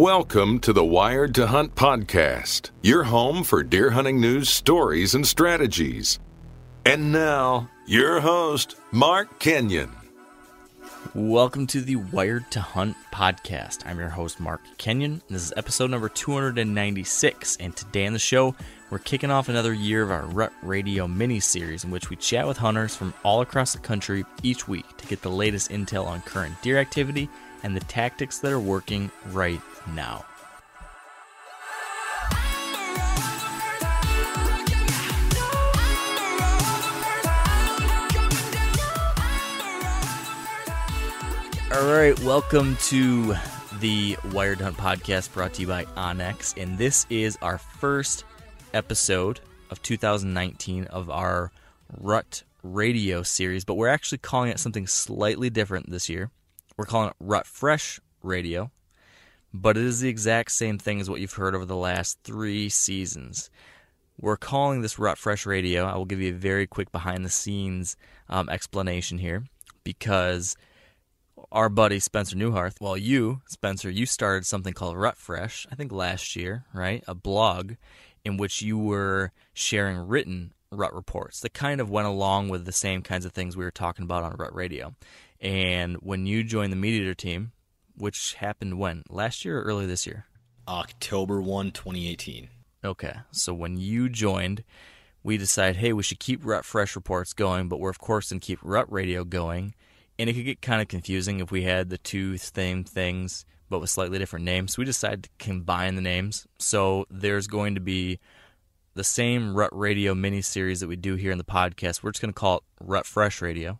Welcome to the Wired to Hunt podcast, your home for deer hunting news, stories, and strategies. And now, your host, Mark Kenyon. Welcome to the Wired to Hunt podcast. I'm your host, Mark Kenyon. This is episode number 296, and today on the show, we're kicking off another year of our Rut Radio mini series in which we chat with hunters from all across the country each week to get the latest intel on current deer activity and the tactics that are working right now. All right, welcome to the Wired Hunt podcast brought to you by onX. And this is our first episode of 2019 of our Rut Radio series, but we're actually calling it something slightly different this year. We're calling it Rut Fresh Radio, but it is the exact same thing as what you've heard over the last three seasons. We're calling this Rut Fresh Radio. I will give you a very quick behind the scenes um, explanation here because our buddy Spencer Neuharth, well, you, Spencer, you started something called Rut Fresh, I think last year, right? A blog in which you were sharing written rut reports that kind of went along with the same kinds of things we were talking about on Rut Radio. And when you joined the MeatEater team, which happened when? Last year or early this year? October 1, 2018. Okay. So when you joined, we decided, hey, we should keep Rut Fresh reports going, but we're of course going to keep Rut Radio going. And it could get kind of confusing if we had the two same things, but with slightly different names. So we decided to combine the names. So there's going to be the same Rut Radio mini series that we do here in the podcast. We're just going to call it Rut Fresh Radio.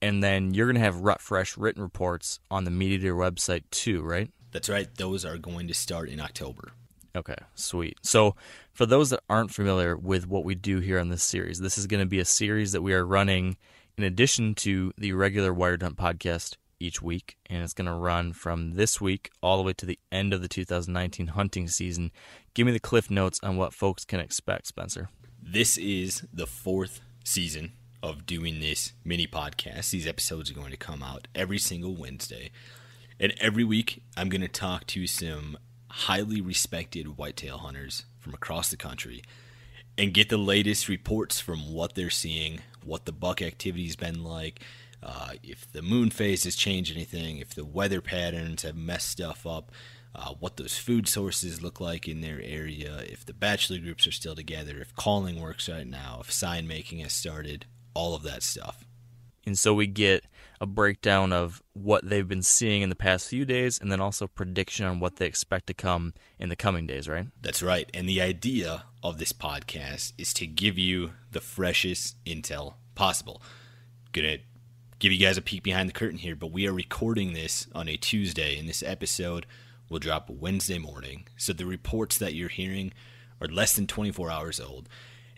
And then you're going to have Rut Fresh written reports on the MeatEater website too, right? That's right. Those are going to start in October. Okay, sweet. So, for those that aren't familiar with what we do here on this series, this is going to be a series that we are running in addition to the regular Wired Hunt podcast each week, and it's going to run from this week all the way to the end of the 2019 hunting season. Give me the cliff notes on what folks can expect, Spencer. This is the fourth season of doing this mini podcast. These episodes are going to come out every single Wednesday. And every week, I'm going to talk to some highly respected whitetail hunters from across the country and get the latest reports from what they're seeing, what the buck activity's been like, uh, if the moon phase has changed anything, if the weather patterns have messed stuff up, uh, what those food sources look like in their area, if the bachelor groups are still together, if calling works right now, if sign making has started, all of that stuff. And so we get a breakdown of what they've been seeing in the past few days and then also prediction on what they expect to come in the coming days, right? That's right. And the idea of this podcast is to give you the freshest intel possible. Gonna give you guys a peek behind the curtain here, but we are recording this on a Tuesday, and this episode will drop Wednesday morning. So the reports that you're hearing are less than 24 hours old.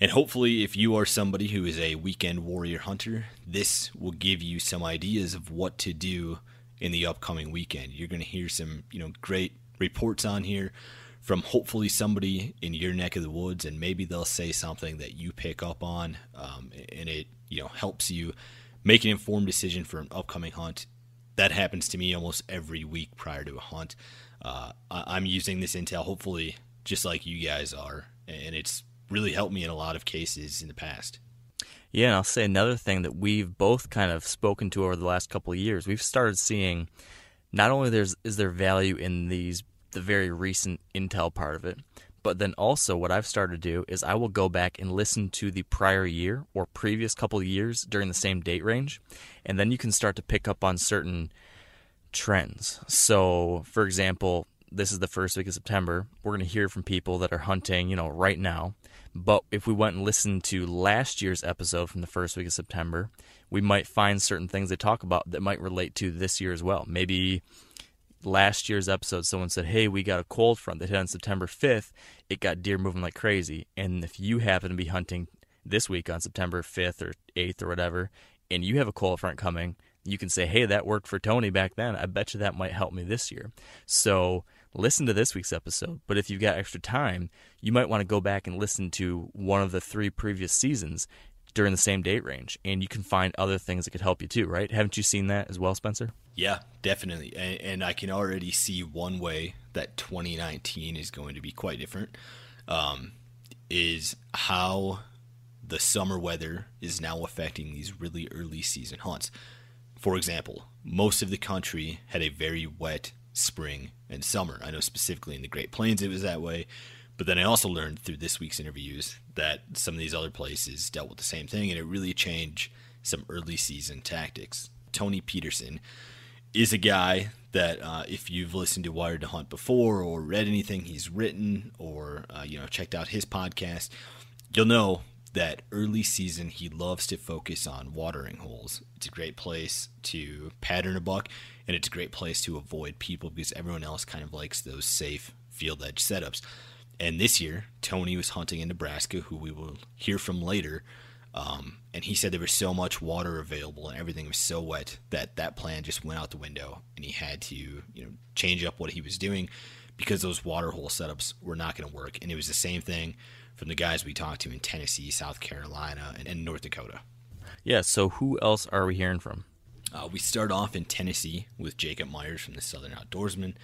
And hopefully, if you are somebody who is a weekend warrior hunter, this will give you some ideas of what to do in the upcoming weekend. You're going to hear some, you know, great reports on here from hopefully somebody in your neck of the woods, and maybe they'll say something that you pick up on, um, and it, you know, helps you make an informed decision for an upcoming hunt. That happens to me almost every week prior to a hunt. Uh, I- I'm using this intel, hopefully, just like you guys are, and it's really helped me in a lot of cases in the past. Yeah, and I'll say another thing that we've both kind of spoken to over the last couple of years. We've started seeing not only there's is there value in these the very recent intel part of it, but then also what I've started to do is I will go back and listen to the prior year or previous couple of years during the same date range, and then you can start to pick up on certain trends. So, for example, this is the first week of September. We're going to hear from people that are hunting, you know, right now. But if we went and listened to last year's episode from the first week of September, we might find certain things they talk about that might relate to this year as well. Maybe last year's episode, someone said, Hey, we got a cold front that hit on September 5th. It got deer moving like crazy. And if you happen to be hunting this week on September 5th or 8th or whatever, and you have a cold front coming, you can say, Hey, that worked for Tony back then. I bet you that might help me this year. So listen to this week's episode. But if you've got extra time, you might want to go back and listen to one of the three previous seasons during the same date range, and you can find other things that could help you too, right? Haven't you seen that as well, Spencer? Yeah, definitely. And, and I can already see one way that 2019 is going to be quite different um, is how the summer weather is now affecting these really early season hunts. For example, most of the country had a very wet spring and summer. I know specifically in the Great Plains it was that way, but then I also learned through this week's interviews that some of these other places dealt with the same thing, and it really changed some early season tactics. Tony Peterson is a guy that uh, if you've listened to Wired to Hunt before or read anything he's written or uh, you know checked out his podcast, you'll know that early season he loves to focus on watering holes. It's a great place to pattern a buck, and it's a great place to avoid people because everyone else kind of likes those safe field edge setups. And this year, Tony was hunting in Nebraska, who we will hear from later. Um, and he said there was so much water available and everything was so wet that that plan just went out the window, and he had to, you know, change up what he was doing because those water hole setups were not going to work. And it was the same thing from the guys we talked to in Tennessee, South Carolina, and, and North Dakota. Yeah, so who else are we hearing from? Uh, we start off in Tennessee with Jacob Myers from the Southern Outdoorsman.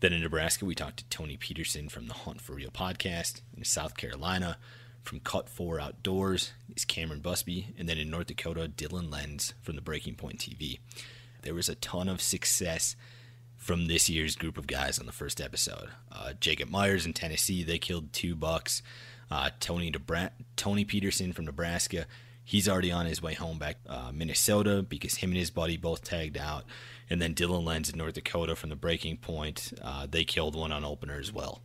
Then in Nebraska, we talked to Tony Peterson from the Hunt for Real podcast. In South Carolina, from Cut 4 Outdoors is Cameron Busby. And then in North Dakota, Dylan Lenz from the Breaking Point TV. There was a ton of success from this year's group of guys on the first episode. Uh, Jacob Myers in Tennessee, they killed two bucks. Uh, Tony Debra- Tony Peterson from Nebraska, he's already on his way home back uh, Minnesota because him and his buddy both tagged out. And then Dylan Lenz in North Dakota from the Breaking Point, uh, they killed one on opener as well.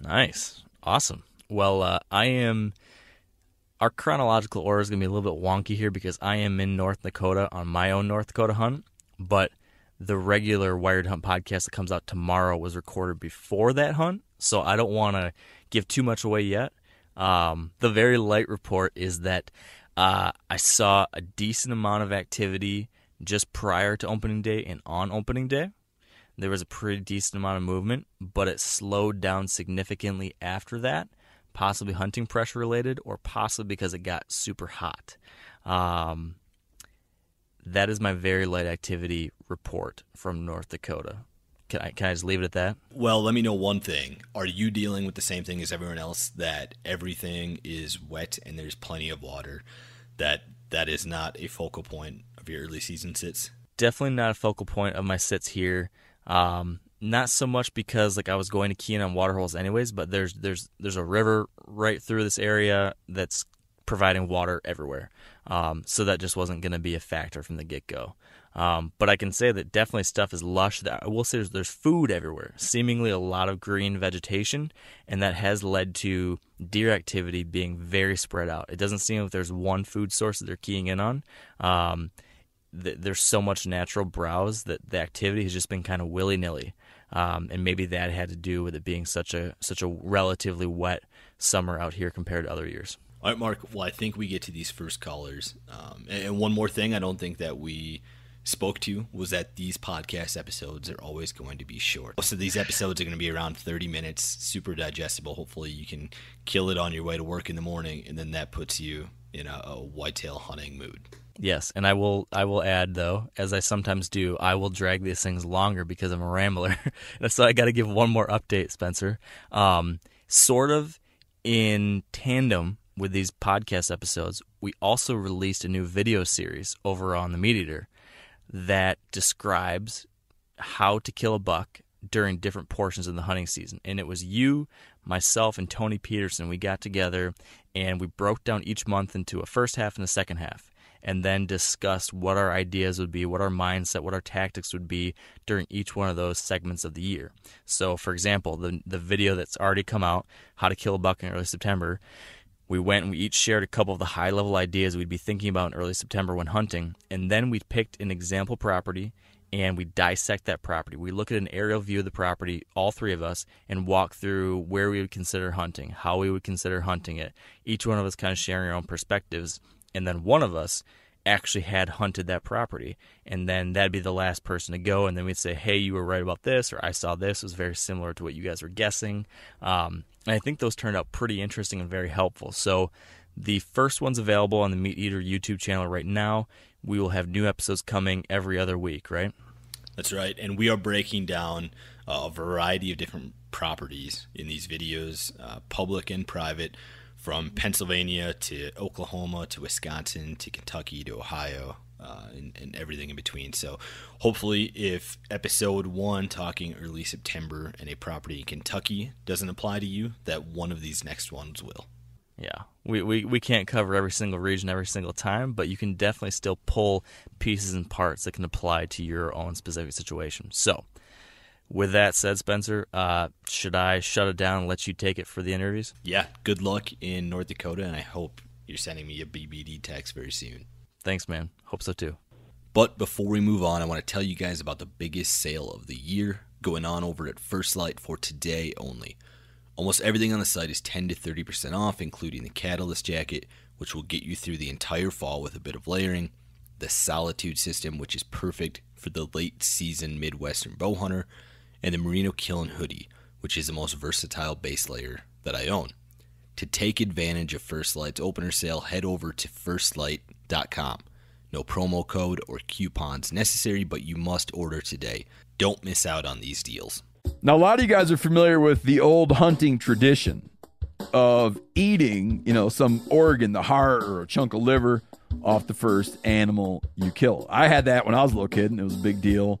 Nice. Awesome. Well, uh, I am. Our chronological order is going to be a little bit wonky here because I am in North Dakota on my own North Dakota hunt, but the regular Wired Hunt podcast that comes out tomorrow was recorded before that hunt, so I don't want to give too much away yet. Um, the very light report is that uh, I saw a decent amount of activity just prior to opening day and on opening day. There was a pretty decent amount of movement, but it slowed down significantly after that, possibly hunting pressure related or possibly because it got super hot. Um, that is my very light activity report from North Dakota. Can I, can I just leave it at that? Well, let me know one thing. Are you dealing with the same thing as everyone else that everything is wet and there's plenty of water? That that is not a focal point of your early season sits? Definitely not a focal point of my sits here. Um, not so much because like I was going to key in on water holes anyways, but there's there's there's a river right through this area that's providing water everywhere. Um, so that just wasn't going to be a factor from the get go. Um, but I can say that definitely stuff is lush. I will say there's, there's food everywhere, seemingly a lot of green vegetation, and that has led to deer activity being very spread out. It doesn't seem like there's one food source that they're keying in on. Um, th- there's so much natural browse that the activity has just been kind of willy nilly. Um, and maybe that had to do with it being such a such a relatively wet summer out here compared to other years. All right, Mark. Well, I think we get to these first callers. Um, and, and one more thing, I don't think that we spoke to was that these podcast episodes are always going to be short. Most of these episodes are going to be around 30 minutes, super digestible. Hopefully, you can kill it on your way to work in the morning, and then that puts you in a, a whitetail hunting mood. Yes, and I will I will add though, as I sometimes do, I will drag these things longer because I'm a rambler. so I got to give one more update, Spencer. Um, sort of in tandem with these podcast episodes, we also released a new video series over on the Meat Eater that describes how to kill a buck during different portions of the hunting season. And it was you, myself, and Tony Peterson. We got together and we broke down each month into a first half and a second half and then discussed what our ideas would be, what our mindset, what our tactics would be during each one of those segments of the year. So, for example, the the video that's already come out, How to Kill a Buck in early September, we went and we each shared a couple of the high level ideas we'd be thinking about in early September when hunting, and then we picked an example property and we dissect that property. We look at an aerial view of the property, all three of us, and walk through where we would consider hunting, how we would consider hunting it. Each one of us kind of sharing our own perspectives, and then one of us actually had hunted that property and then that'd be the last person to go and then we'd say hey you were right about this or i saw this it was very similar to what you guys were guessing um, and i think those turned out pretty interesting and very helpful so the first one's available on the meat eater youtube channel right now we will have new episodes coming every other week right That's right. And we are breaking down uh, a variety of different properties in these videos, uh, public and private, from Pennsylvania to Oklahoma to Wisconsin to Kentucky to Ohio. Uh, and, and everything in between. So, hopefully, if episode one, talking early September, and a property in Kentucky doesn't apply to you, that one of these next ones will. Yeah, we, we, we can't cover every single region every single time, but you can definitely still pull pieces and parts that can apply to your own specific situation. So, with that said, Spencer, uh, should I shut it down and let you take it for the interviews? Yeah, good luck in North Dakota, and I hope you're sending me a BBD text very soon. Thanks, man. Hope so too. But before we move on, I want to tell you guys about the biggest sale of the year going on over at First Lite for today only. Almost everything on the site is 10 to 30% off, including the Catalyst jacket, which will get you through the entire fall with a bit of layering, the Solitude system, which is perfect for the late season Midwestern bow hunter, and the Merino Kiln hoodie, which is the most versatile base layer that I own. To take advantage of First Lite's opener sale, head over to firstlite.com. No promo code or coupons necessary, but you must order today. Don't miss out on these deals. Now, a lot of you guys are familiar with the old hunting tradition of eating, you know, some organ, the heart or a chunk of liver off the first animal you kill. I had that when I was a little kid, and it was a big deal.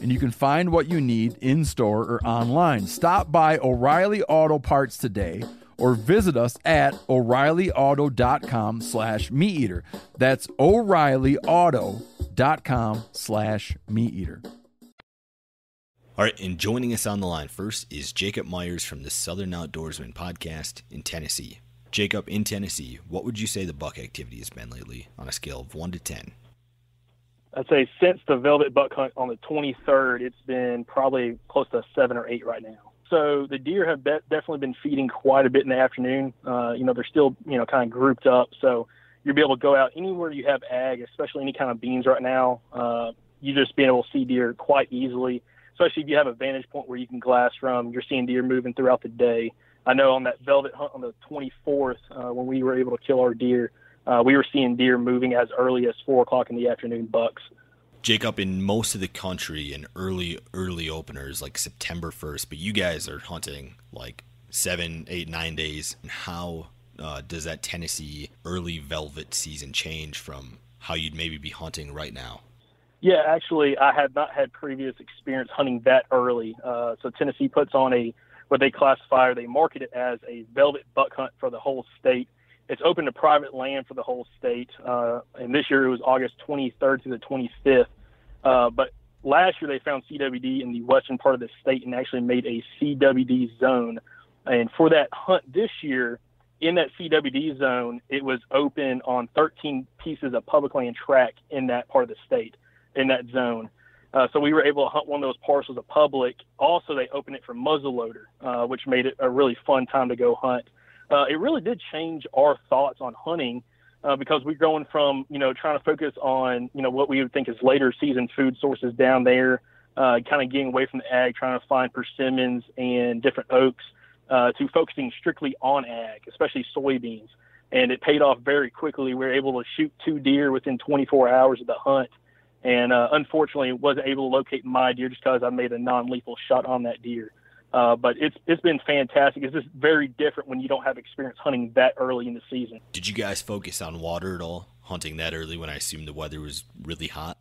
and you can find what you need in store or online. Stop by O'Reilly Auto Parts today or visit us at o'reillyauto.com slash meat eater. That's o'reillyauto.com slash meat eater. All right, and joining us on the line first is Jacob Myers from the Southern Outdoorsman podcast in Tennessee. Jacob, in Tennessee, what would you say the buck activity has been lately on a scale of 1 to 10? I'd say since the velvet buck hunt on the 23rd, it's been probably close to seven or eight right now. So the deer have be- definitely been feeding quite a bit in the afternoon. Uh, you know, they're still, you know, kind of grouped up. So you'll be able to go out anywhere you have ag, especially any kind of beans right now. Uh, you just being able to see deer quite easily, especially if you have a vantage point where you can glass from. You're seeing deer moving throughout the day. I know on that velvet hunt on the 24th, uh, when we were able to kill our deer, uh, we were seeing deer moving as early as four o'clock in the afternoon. Bucks. Jacob, in most of the country, in early early openers like September first, but you guys are hunting like seven, eight, nine days. And how uh, does that Tennessee early velvet season change from how you'd maybe be hunting right now? Yeah, actually, I have not had previous experience hunting that early. Uh, so Tennessee puts on a what they classify or they market it as a velvet buck hunt for the whole state. It's open to private land for the whole state, uh, and this year it was August 23rd to the 25th. Uh, but last year they found CWD in the western part of the state and actually made a CWD zone. And for that hunt this year, in that CWD zone, it was open on 13 pieces of public land track in that part of the state, in that zone. Uh, so we were able to hunt one of those parcels of public. Also, they opened it for muzzleloader, uh, which made it a really fun time to go hunt uh, it really did change our thoughts on hunting uh, because we're going from you know trying to focus on you know what we would think is later season food sources down there, uh, kind of getting away from the ag, trying to find persimmons and different oaks, uh, to focusing strictly on ag, especially soybeans. And it paid off very quickly. We were able to shoot two deer within 24 hours of the hunt, and uh, unfortunately wasn't able to locate my deer just because I made a non-lethal shot on that deer. Uh, but it's it's been fantastic. It's just very different when you don't have experience hunting that early in the season. Did you guys focus on water at all, hunting that early when I assumed the weather was really hot?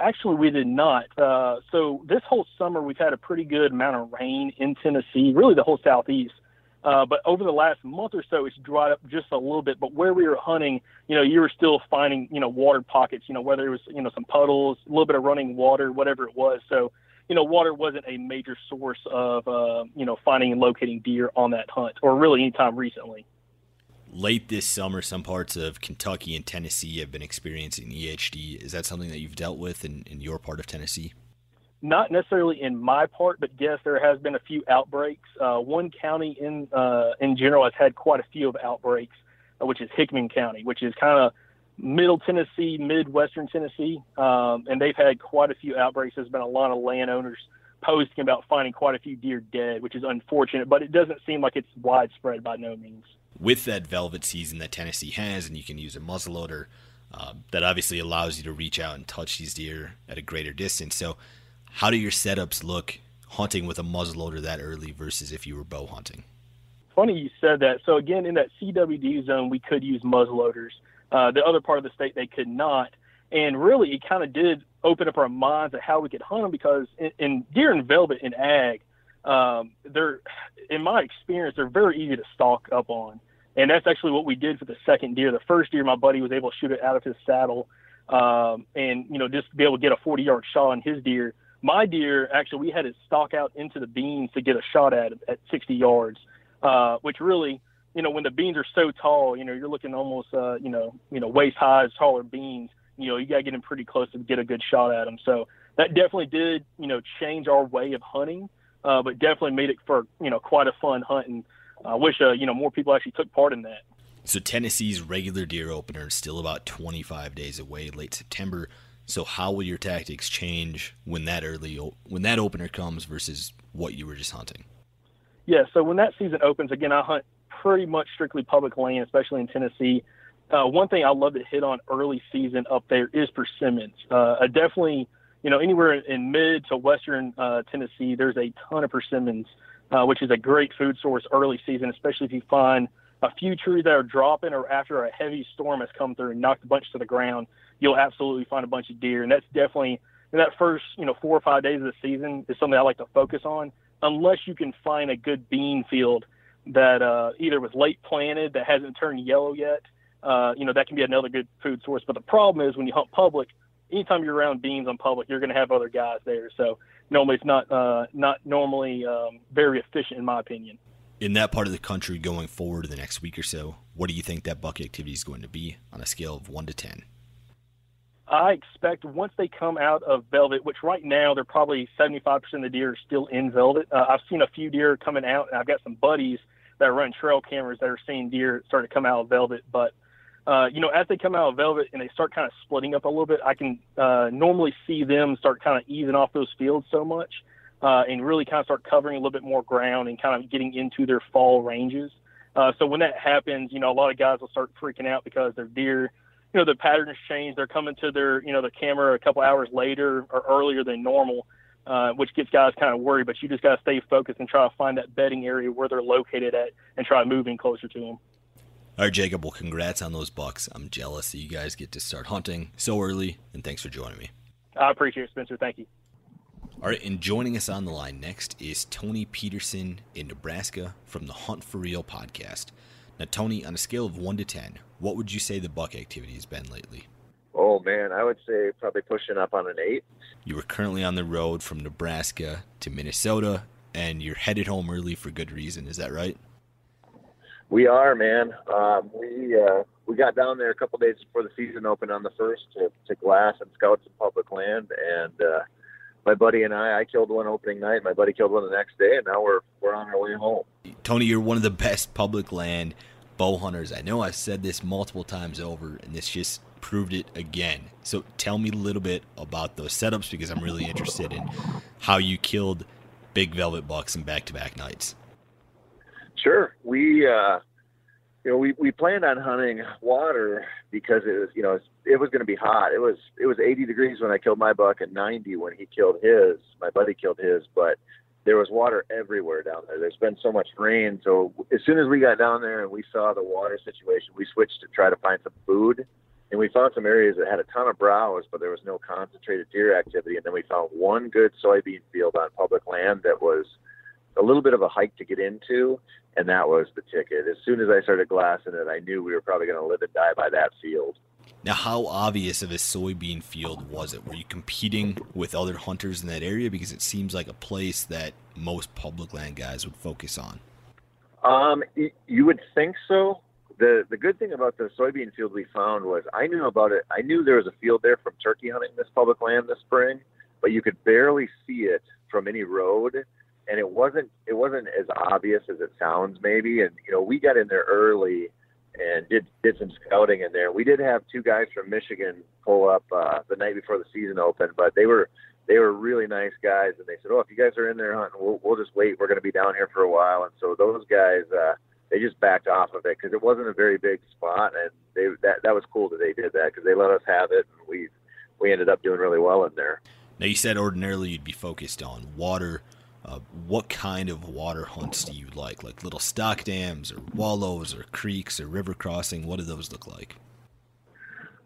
Actually, we did not. Uh, so this whole summer, we've had a pretty good amount of rain in Tennessee, really the whole southeast. Uh, but over the last month or so, it's dried up just a little bit. But where we were hunting, you know, you were still finding, you know, water pockets. You know, whether it was, you know, some puddles, a little bit of running water, whatever it was. So you know, water wasn't a major source of, uh, you know, finding and locating deer on that hunt, or really any time recently. Late this summer, some parts of Kentucky and Tennessee have been experiencing EHD. Is that something that you've dealt with in, in your part of Tennessee? Not necessarily in my part, but yes, there has been a few outbreaks. Uh, one county in uh, in general has had quite a few of outbreaks, uh, which is Hickman County, which is kind of Middle Tennessee, Midwestern Tennessee, um, and they've had quite a few outbreaks. There's been a lot of landowners posting about finding quite a few deer dead, which is unfortunate, but it doesn't seem like it's widespread by no means. With that velvet season that Tennessee has, and you can use a muzzleloader, uh, that obviously allows you to reach out and touch these deer at a greater distance. So, how do your setups look hunting with a muzzleloader that early versus if you were bow hunting? Funny you said that. So again, in that CWD zone, we could use muzzleloaders. Uh, the other part of the state they could not. And really, it kind of did open up our minds at how we could hunt them because in, in deer and velvet in ag, um, they're, in my experience, they're very easy to stalk up on. And that's actually what we did for the second deer. The first deer, my buddy was able to shoot it out of his saddle, um, and you know just be able to get a 40 yard shot on his deer. My deer, actually, we had it stalk out into the beans to get a shot at at 60 yards, uh, which really you know, when the beans are so tall, you know, you're looking almost, uh, you know, you know, waist high, taller beans. You know, you got to get them pretty close to get a good shot at them. So that definitely did, you know, change our way of hunting, uh, but definitely made it for, you know, quite a fun hunt. And I wish, uh, you know, more people actually took part in that. So Tennessee's regular deer opener is still about 25 days away, late September. So how will your tactics change when that early when that opener comes versus what you were just hunting? Yeah, so when that season opens, again, I hunt pretty much strictly public land, especially in Tennessee. Uh, one thing I love to hit on early season up there is persimmons. Uh, definitely, you know, anywhere in mid to western uh, Tennessee, there's a ton of persimmons, uh, which is a great food source early season, especially if you find a few trees that are dropping or after a heavy storm has come through and knocked a bunch to the ground, you'll absolutely find a bunch of deer. And that's definitely in that first, you know, four or five days of the season is something I like to focus on. Unless you can find a good bean field that uh, either was late planted that hasn't turned yellow yet. Uh, you know, that can be another good food source. But the problem is when you hunt public, anytime you're around beans on public, you're going to have other guys there. So normally it's not uh, not normally um, very efficient in my opinion. In that part of the country going forward in the next week or so, what do you think that buck activity is going to be on a scale of one to ten? I expect once they come out of velvet, which right now they're probably 75% of the deer are still in velvet. Uh, I've seen a few deer coming out, and I've got some buddies that run trail cameras that are seeing deer start to come out of velvet. But uh, you know, as they come out of velvet and they start kind of splitting up a little bit, I can uh, normally see them start kind of easing off those fields so much uh, and really kind of start covering a little bit more ground and kind of getting into their fall ranges. Uh, so when that happens, you know, a lot of guys will start freaking out because their deer, you know, the pattern has changed. They're coming to their, you know, the camera a couple hours later or earlier than normal, uh, which gets guys kind of worried. But you just got to stay focused and try to find that bedding area where they're located at and try moving closer to them. All right, Jacob. Well, congrats on those bucks. I'm jealous that you guys get to start hunting so early, and thanks for joining me. I appreciate it, Spencer. Thank you. All right, and joining us on the line next is Tony Peterson in Nebraska from the Hunt for Real podcast. Now, Tony, on a scale of 1 to 10, what would you say the buck activity has been lately? Oh man, I would say probably pushing up on an eight. You were currently on the road from Nebraska to Minnesota, and you're headed home early for good reason. Is that right? We are, man. Um, we uh, we got down there a couple days before the season opened on the first to, to glass and scout some public land, and uh, my buddy and I, I killed one opening night. My buddy killed one the next day, and now we're we're on our way home. Tony, you're one of the best public land bow hunters. I know I've said this multiple times over, and this just proved it again. So tell me a little bit about those setups because I'm really interested in how you killed big velvet bucks in back-to-back nights. Sure, we uh, you know we we planned on hunting water because it was you know it was going to be hot. It was it was 80 degrees when I killed my buck and 90 when he killed his. My buddy killed his, but there was water everywhere down there. There's been so much rain, so as soon as we got down there and we saw the water situation, we switched to try to find some food. And we found some areas that had a ton of browse, but there was no concentrated deer activity. And then we found one good soybean field on public land that was a little bit of a hike to get into, and that was the ticket. As soon as I started glassing it, I knew we were probably going to live and die by that field. Now, how obvious of a soybean field was it? Were you competing with other hunters in that area? Because it seems like a place that most public land guys would focus on. Um, you would think so. The the good thing about the soybean field we found was I knew about it. I knew there was a field there from turkey hunting this public land this spring, but you could barely see it from any road, and it wasn't it wasn't as obvious as it sounds maybe. And you know we got in there early and did did some scouting in there. We did have two guys from Michigan pull up uh, the night before the season opened, but they were they were really nice guys, and they said, "Oh, if you guys are in there hunting, we'll we'll just wait. We're going to be down here for a while." And so those guys uh, they just backed off of it because it wasn't a very big spot, and they that that was cool that they did that because they let us have it, and we we ended up doing really well in there. Now, you said ordinarily you'd be focused on water. Uh, what kind of water hunts do you like? Like little stock dams, or wallows, or creeks, or river crossing? What do those look like?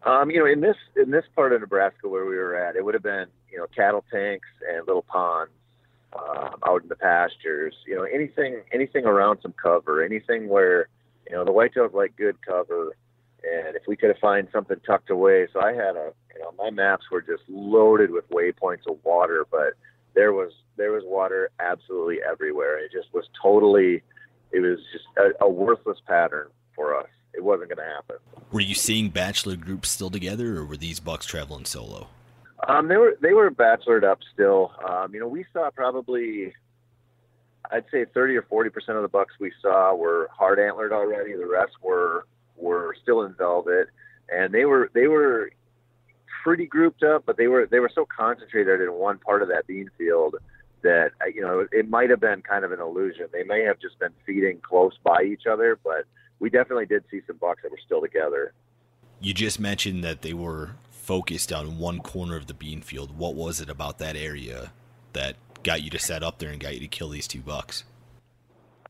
Um, you know, in this in this part of Nebraska where we were at, it would have been you know cattle tanks and little ponds um, out in the pastures. You know, anything anything around some cover, anything where you know the whitetails like good cover. And if we could have find something tucked away, so I had a you know my maps were just loaded with waypoints of water, but there was there was water absolutely everywhere. It just was totally it was just a, a worthless pattern for us. It wasn't going to happen. Were you seeing bachelor groups still together, or were these bucks traveling solo? Um, they were they were bachelored up still. Um, you know, we saw probably I'd say thirty or forty percent of the bucks we saw were hard antlered already. The rest were were still in velvet, and they were they were pretty grouped up, but they were they were so concentrated in one part of that bean field that you know it might have been kind of an illusion. They may have just been feeding close by each other, but we definitely did see some bucks that were still together. You just mentioned that they were focused on one corner of the bean field. What was it about that area that got you to set up there and got you to kill these two bucks?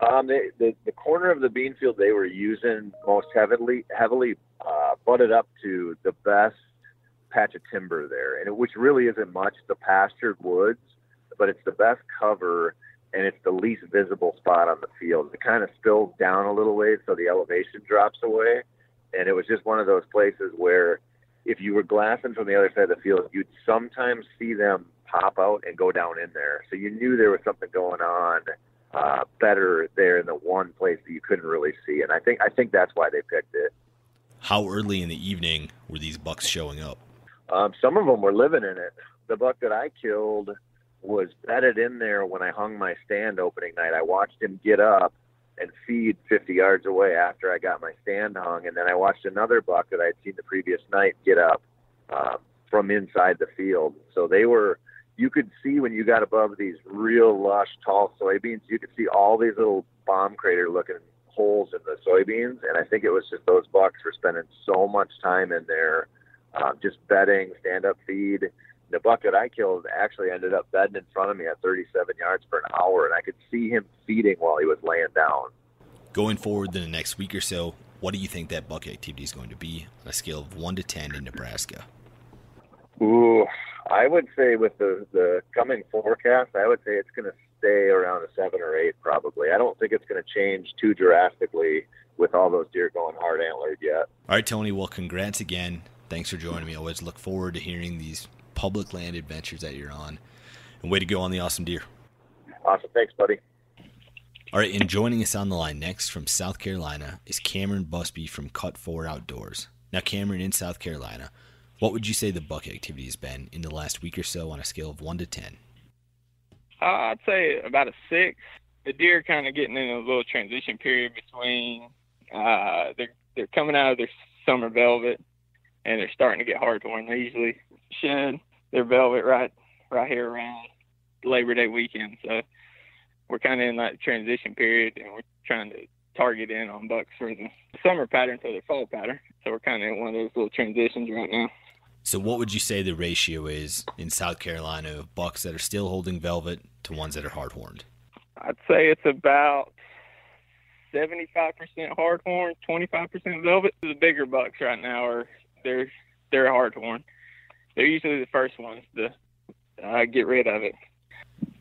Um, they, the the corner of the bean field they were using most heavily heavily uh, butted up to the best patch of timber there, and it, which really isn't much. The pastured woods, but it's the best cover, and it's the least visible spot on the field. It kind of spills down a little ways, so the elevation drops away, and it was just one of those places where if you were glassing from the other side of the field, you'd sometimes see them pop out and go down in there. So you knew there was something going on uh, better there in the one place that you couldn't really see. And I think I think that's why they picked it. How early in the evening were these bucks showing up? Um, some of them were living in it. The buck that I killed was bedded in there when I hung my stand opening night. I watched him get up and feed 50 yards away after I got my stand hung, and then I watched another buck that I'd seen the previous night get up um, from inside the field. So they were. You could see when you got above these real lush, tall soybeans, you could see all these little bomb crater looking holes in the soybeans. And I think it was just those bucks were spending so much time in there, um, just bedding, stand up feed. The buck that I killed actually ended up bedding in front of me at 37 yards for an hour, and I could see him feeding while he was laying down. Going forward in the next week or so, what do you think that buck activity is going to be on a scale of 1 to 10 in Nebraska? Ooh, I would say with the the coming forecast, I would say it's going to stay around a seven or eight probably. I don't think it's going to change too drastically with all those deer going hard antlered yet. All right, Tony. Well, congrats again. Thanks for joining me. I always look forward to hearing these public land adventures that you're on. And way to go on the awesome deer. Awesome. Thanks, buddy. All right, and joining us on the line next from South Carolina is Cameron Busby from Cut 4 Outdoors. Now, Cameron, in South Carolina, what would you say the buck activity has been in the last week or so on a scale of 1 to 10? Uh, I'd say about a six. The deer kind of getting in a little transition period between uh, they're they're coming out of their summer velvet and they're starting to get hardhorn. They usually shed their velvet right right here around Labor Day weekend. So we're kind of in that transition period and we're trying to target in on bucks for the summer pattern to the fall pattern. So we're kind of in one of those little transitions right now. So, what would you say the ratio is in South Carolina of bucks that are still holding velvet to ones that are hard horned? I'd say it's about 75% hardhorn, 25% velvet. The bigger bucks right now are they're they're hardhorn. They're usually the first ones to uh, get rid of it.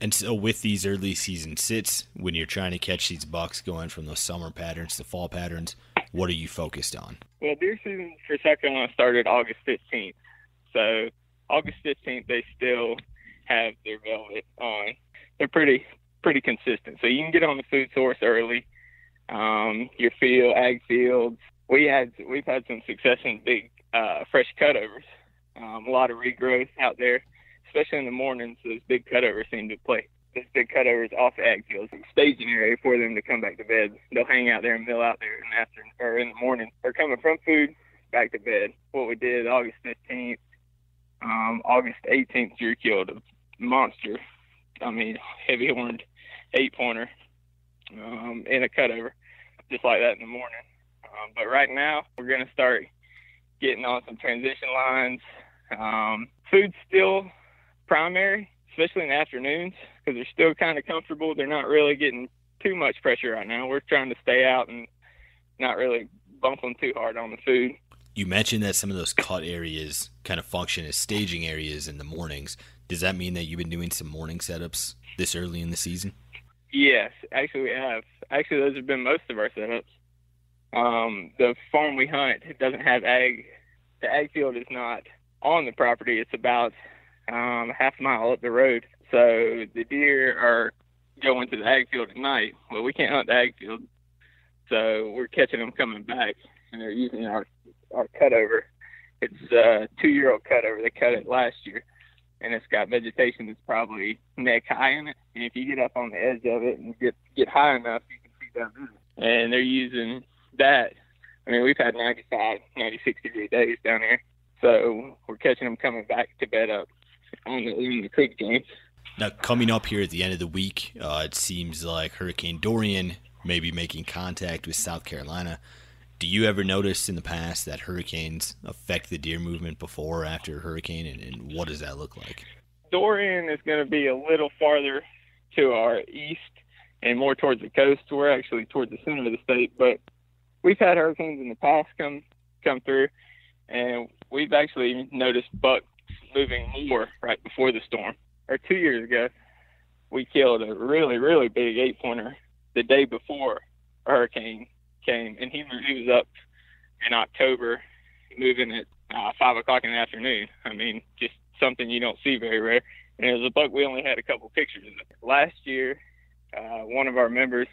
And so, with these early season sits, when you're trying to catch these bucks going from those summer patterns to fall patterns, what are you focused on? Well, deer season for South Carolina started August 15th. So August 15th, they still have their velvet on. They're pretty pretty consistent. So you can get on the food source early. Um, your field, ag fields. We had we've had some success in big uh, fresh cutovers. Um, a lot of regrowth out there, especially in the mornings. Those big cutovers seem to play. Those big cutovers off the ag fields, staging area for them to come back to bed. They'll hang out there and mill out there in the afternoon or in the morning. They're coming from food back to bed. What we did August 15th, um, August 18th, Drew killed a monster. I mean, heavy horned eight pointer um, in a cutover, just like that in the morning. Um, but right now, we're going to start getting on some transition lines. Um, food's still primary, especially in the afternoons, because they're still kind of comfortable. They're not really getting too much pressure right now. We're trying to stay out and not really bump them too hard on the food. You mentioned that some of those cut areas kind of function as staging areas in the mornings. Does that mean that you've been doing some morning setups this early in the season? Yes, actually we have. Actually, those have been most of our setups. Um, the farm we hunt doesn't have ag. The ag field is not on the property. It's about um, half mile up the road. So the deer are going to the ag field at night. Well, we can't hunt the ag field, so we're catching them coming back, and they're using our our cutover. It's a two-year-old cutover. They cut it last year, and it's got vegetation that's probably neck high in it. And if you get up on the edge of it and get get high enough, you can see down in. And they're using that. I mean, we've had 95, 96 degree days down here, so we're catching them coming back to bed up on the, on the creek games. Now, coming up here at the end of the week, uh, it seems like Hurricane Dorian may be making contact with South Carolina. Do you ever notice in the past that hurricanes affect the deer movement before or after a hurricane, and, and what does that look like? Dorian is going to be a little farther to our east and more towards the coast. We're actually towards the center of the state, but we've had hurricanes in the past come come through, and we've actually noticed bucks moving more right before the storm. Or two years ago, we killed a really really big eight pointer the day before a hurricane came, and he he was up in October, moving at uh, five o'clock in the afternoon. I mean, just something you don't see very rare. And it was a buck we only had a couple pictures of. Last year, uh, one of our members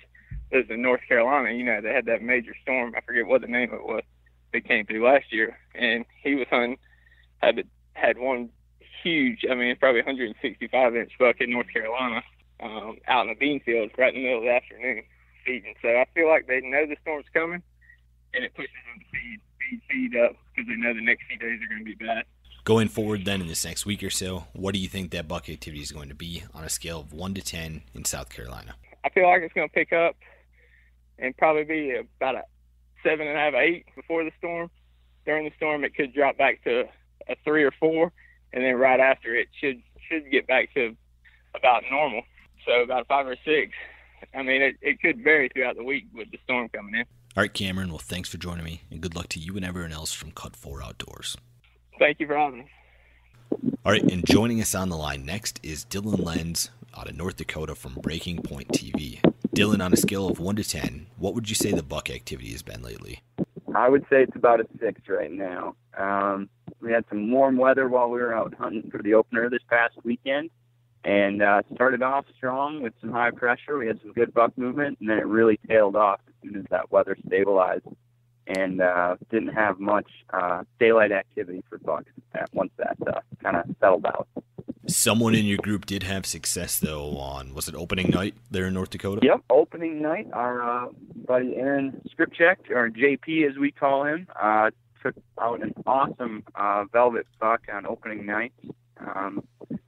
lives in North Carolina. You know, they had that major storm. I forget what the name of it was. Came through last year, and he was hunting. Had had one huge, I mean, probably 165 inch buck in North Carolina um, out in the bean field right in the middle of the afternoon feeding. So I feel like they know the storm's coming, and it pushes them to feed, feed, feed up because they know the next few days are going to be bad. Going forward, then in this next week or so, what do you think that buck activity is going to be on a scale of one to ten in South Carolina? I feel like it's going to pick up and probably be about a seven and a half, eight before the storm. During the storm, it could drop back to a three or four, and then right after it should should get back to about normal. So about a five or six. I mean, it, it could vary throughout the week with the storm coming in. All right, Cameron. Well, thanks for joining me, and good luck to you and everyone else from Cut Four Outdoors. Thank you for having me. All right, and joining us on the line next is Dylan Lenz out of North Dakota from Breaking Point TV. Dylan, on a scale of one to ten, what would you say the buck activity has been lately? I would say it's about a six right now. Um, we had some warm weather while we were out hunting for the opener this past weekend, and uh, started off strong with some high pressure. We had some good buck movement, and then it really tailed off as soon as that weather stabilized, and uh, didn't have much uh, daylight activity for bucks once that uh, kind of settled out. Someone in your group did have success though on was it opening night there in North Dakota? Yep, opening night. Our uh, buddy Aaron Scripcheck, or JP as we call him, uh, took out an awesome uh, velvet buck on opening night um,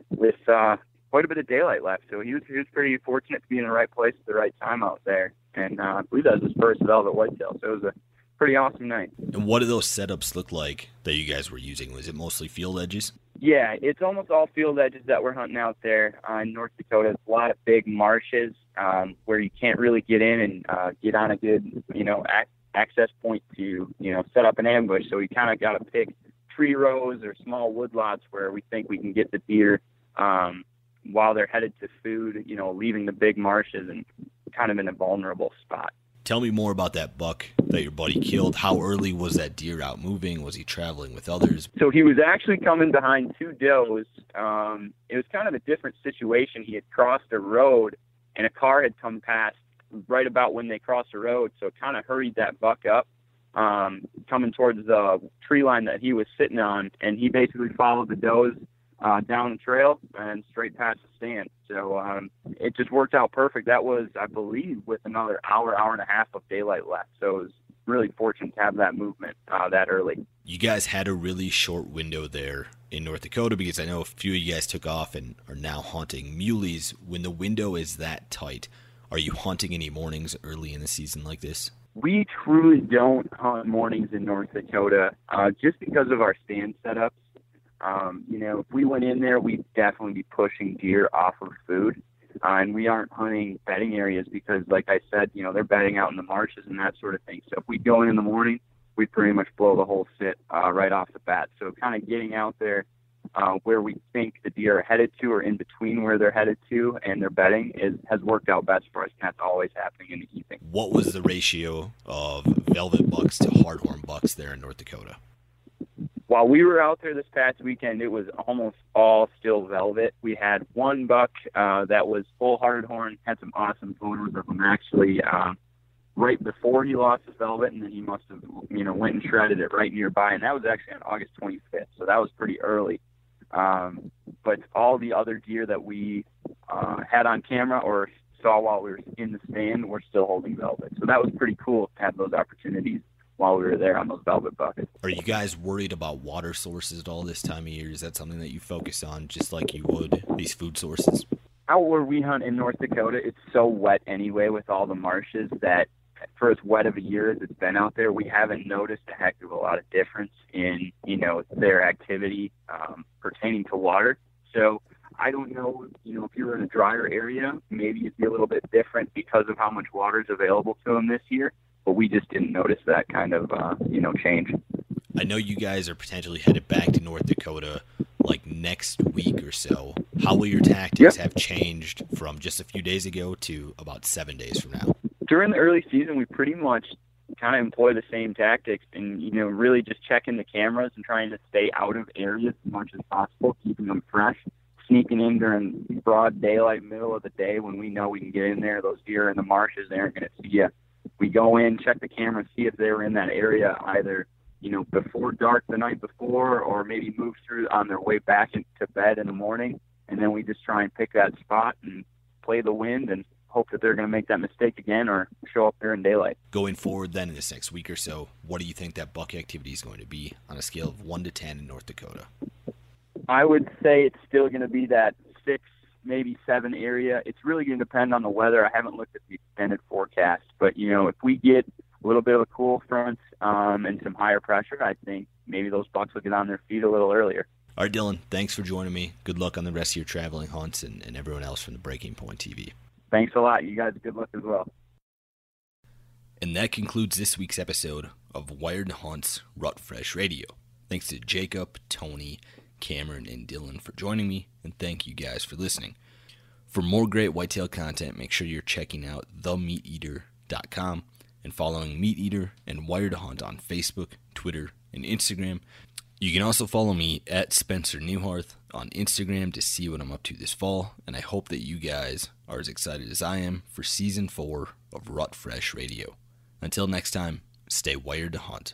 with uh, quite a bit of daylight left. So he was he was pretty fortunate to be in the right place at the right time out there, and uh, I believe that was his first velvet whitetail. So it was a pretty awesome night. And what do those setups look like that you guys were using? Was it mostly field edges? Yeah, it's almost all field edges that we're hunting out there uh, in North Dakota. It's a lot of big marshes um, where you can't really get in and uh, get on a good, you know, ac- access point to, you know, set up an ambush. So we kind of got to pick tree rows or small woodlots where we think we can get the deer um, while they're headed to food, you know, leaving the big marshes and kind of in a vulnerable spot. Tell me more about that buck that your buddy killed. How early was that deer out moving? Was he traveling with others? So he was actually coming behind two does. Um, it was kind of a different situation. He had crossed a road, and a car had come past right about when they crossed the road, so it kind of hurried that buck up, um, coming towards the tree line that he was sitting on, and he basically followed the does uh, down the trail and straight past the stand. So um, it just worked out perfect. That was, I believe, with another hour, hour and a half of daylight left. So it was really fortunate to have that movement uh, that early. You guys had a really short window there in North Dakota because I know a few of you guys took off and are now haunting muleys. When the window is that tight, are you hunting any mornings early in the season like this? We truly don't hunt mornings in North Dakota uh, just because of our stand setups. Um, you know, if we went in there, we'd definitely be pushing deer off of food. Uh, and we aren't hunting bedding areas because, like I said, you know, they're bedding out in the marshes and that sort of thing. So if we go in in the morning, we pretty much blow the whole sit uh, right off the bat. So kind of getting out there uh, where we think the deer are headed to or in between where they're headed to and their bedding is has worked out best for us. And that's always happening in the evening. What was the ratio of velvet bucks to hardhorn bucks there in North Dakota? While we were out there this past weekend, it was almost all still velvet. We had one buck uh, that was full hard horn, had some awesome photos of him actually uh, right before he lost his velvet, and then he must have, you know, went and shredded it right nearby, and that was actually on August 25th, so that was pretty early. Um, but all the other deer that we uh, had on camera or saw while we were in the stand were still holding velvet, so that was pretty cool to have those opportunities while we were there on those velvet buckets. Are you guys worried about water sources at all this time of year? Is that something that you focus on just like you would these food sources? Out where we hunt in North Dakota, it's so wet anyway with all the marshes that for as wet of a year as it's been out there, we haven't noticed a heck of a lot of difference in, you know, their activity um, pertaining to water. So I don't know, you know, if you're in a drier area, maybe it'd be a little bit different because of how much water is available to them this year but we just didn't notice that kind of uh, you know change. I know you guys are potentially headed back to North Dakota like next week or so. How will your tactics Yep. have changed from just a few days ago to about seven days from now? During the early season, we pretty much kind of employ the same tactics, and you know, really just checking the cameras and trying to stay out of areas as much as possible, keeping them fresh. Sneaking in during broad daylight, middle of the day when we know we can get in there. Those deer in the marshes, they aren't going to see you. We go in, check the camera, see if they're in that area either you know, before dark the night before, or maybe move through on their way back to bed in the morning, and then we just try and pick that spot and play the wind and hope that they're going to make that mistake again or show up there in daylight. Going forward, then in this next week or so, what do you think that buck activity is going to be on a scale of one to ten in North Dakota? I would say it's still going to be that six, maybe seven area. It's really going to depend on the weather. I haven't looked at the extended forecast, but you know, if we get a little bit of a cool front um, and some higher pressure, I think maybe those bucks will get on their feet a little earlier. All right, Dylan, thanks for joining me. Good luck on the rest of your traveling hunts and, and everyone else from the Breaking Point TV. Thanks a lot. You guys, good luck as well. And that concludes this week's episode of Wired Hunts Rut Fresh Radio. Thanks to Jacob, Tony, Cameron, and Dylan for joining me, and thank you guys for listening. For more great whitetail content, make sure you're checking out themeateater.com and following Meat Eater and Wired to Hunt on Facebook, Twitter, and Instagram. You can also follow me at Spencer Neuharth on Instagram to see what I'm up to this fall, and I hope that you guys are as excited as I am for season four of Rut Fresh Radio. Until next time, stay wired to hunt.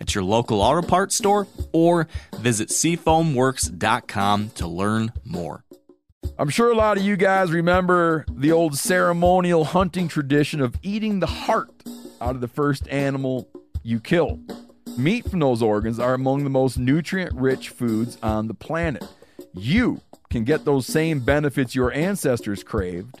at your local auto parts store or visit seafoamworks.com to learn more. I'm sure a lot of you guys remember the old ceremonial hunting tradition of eating the heart out of the first animal you kill. Meat from those organs are among the most nutrient rich foods on the planet. You can get those same benefits your ancestors craved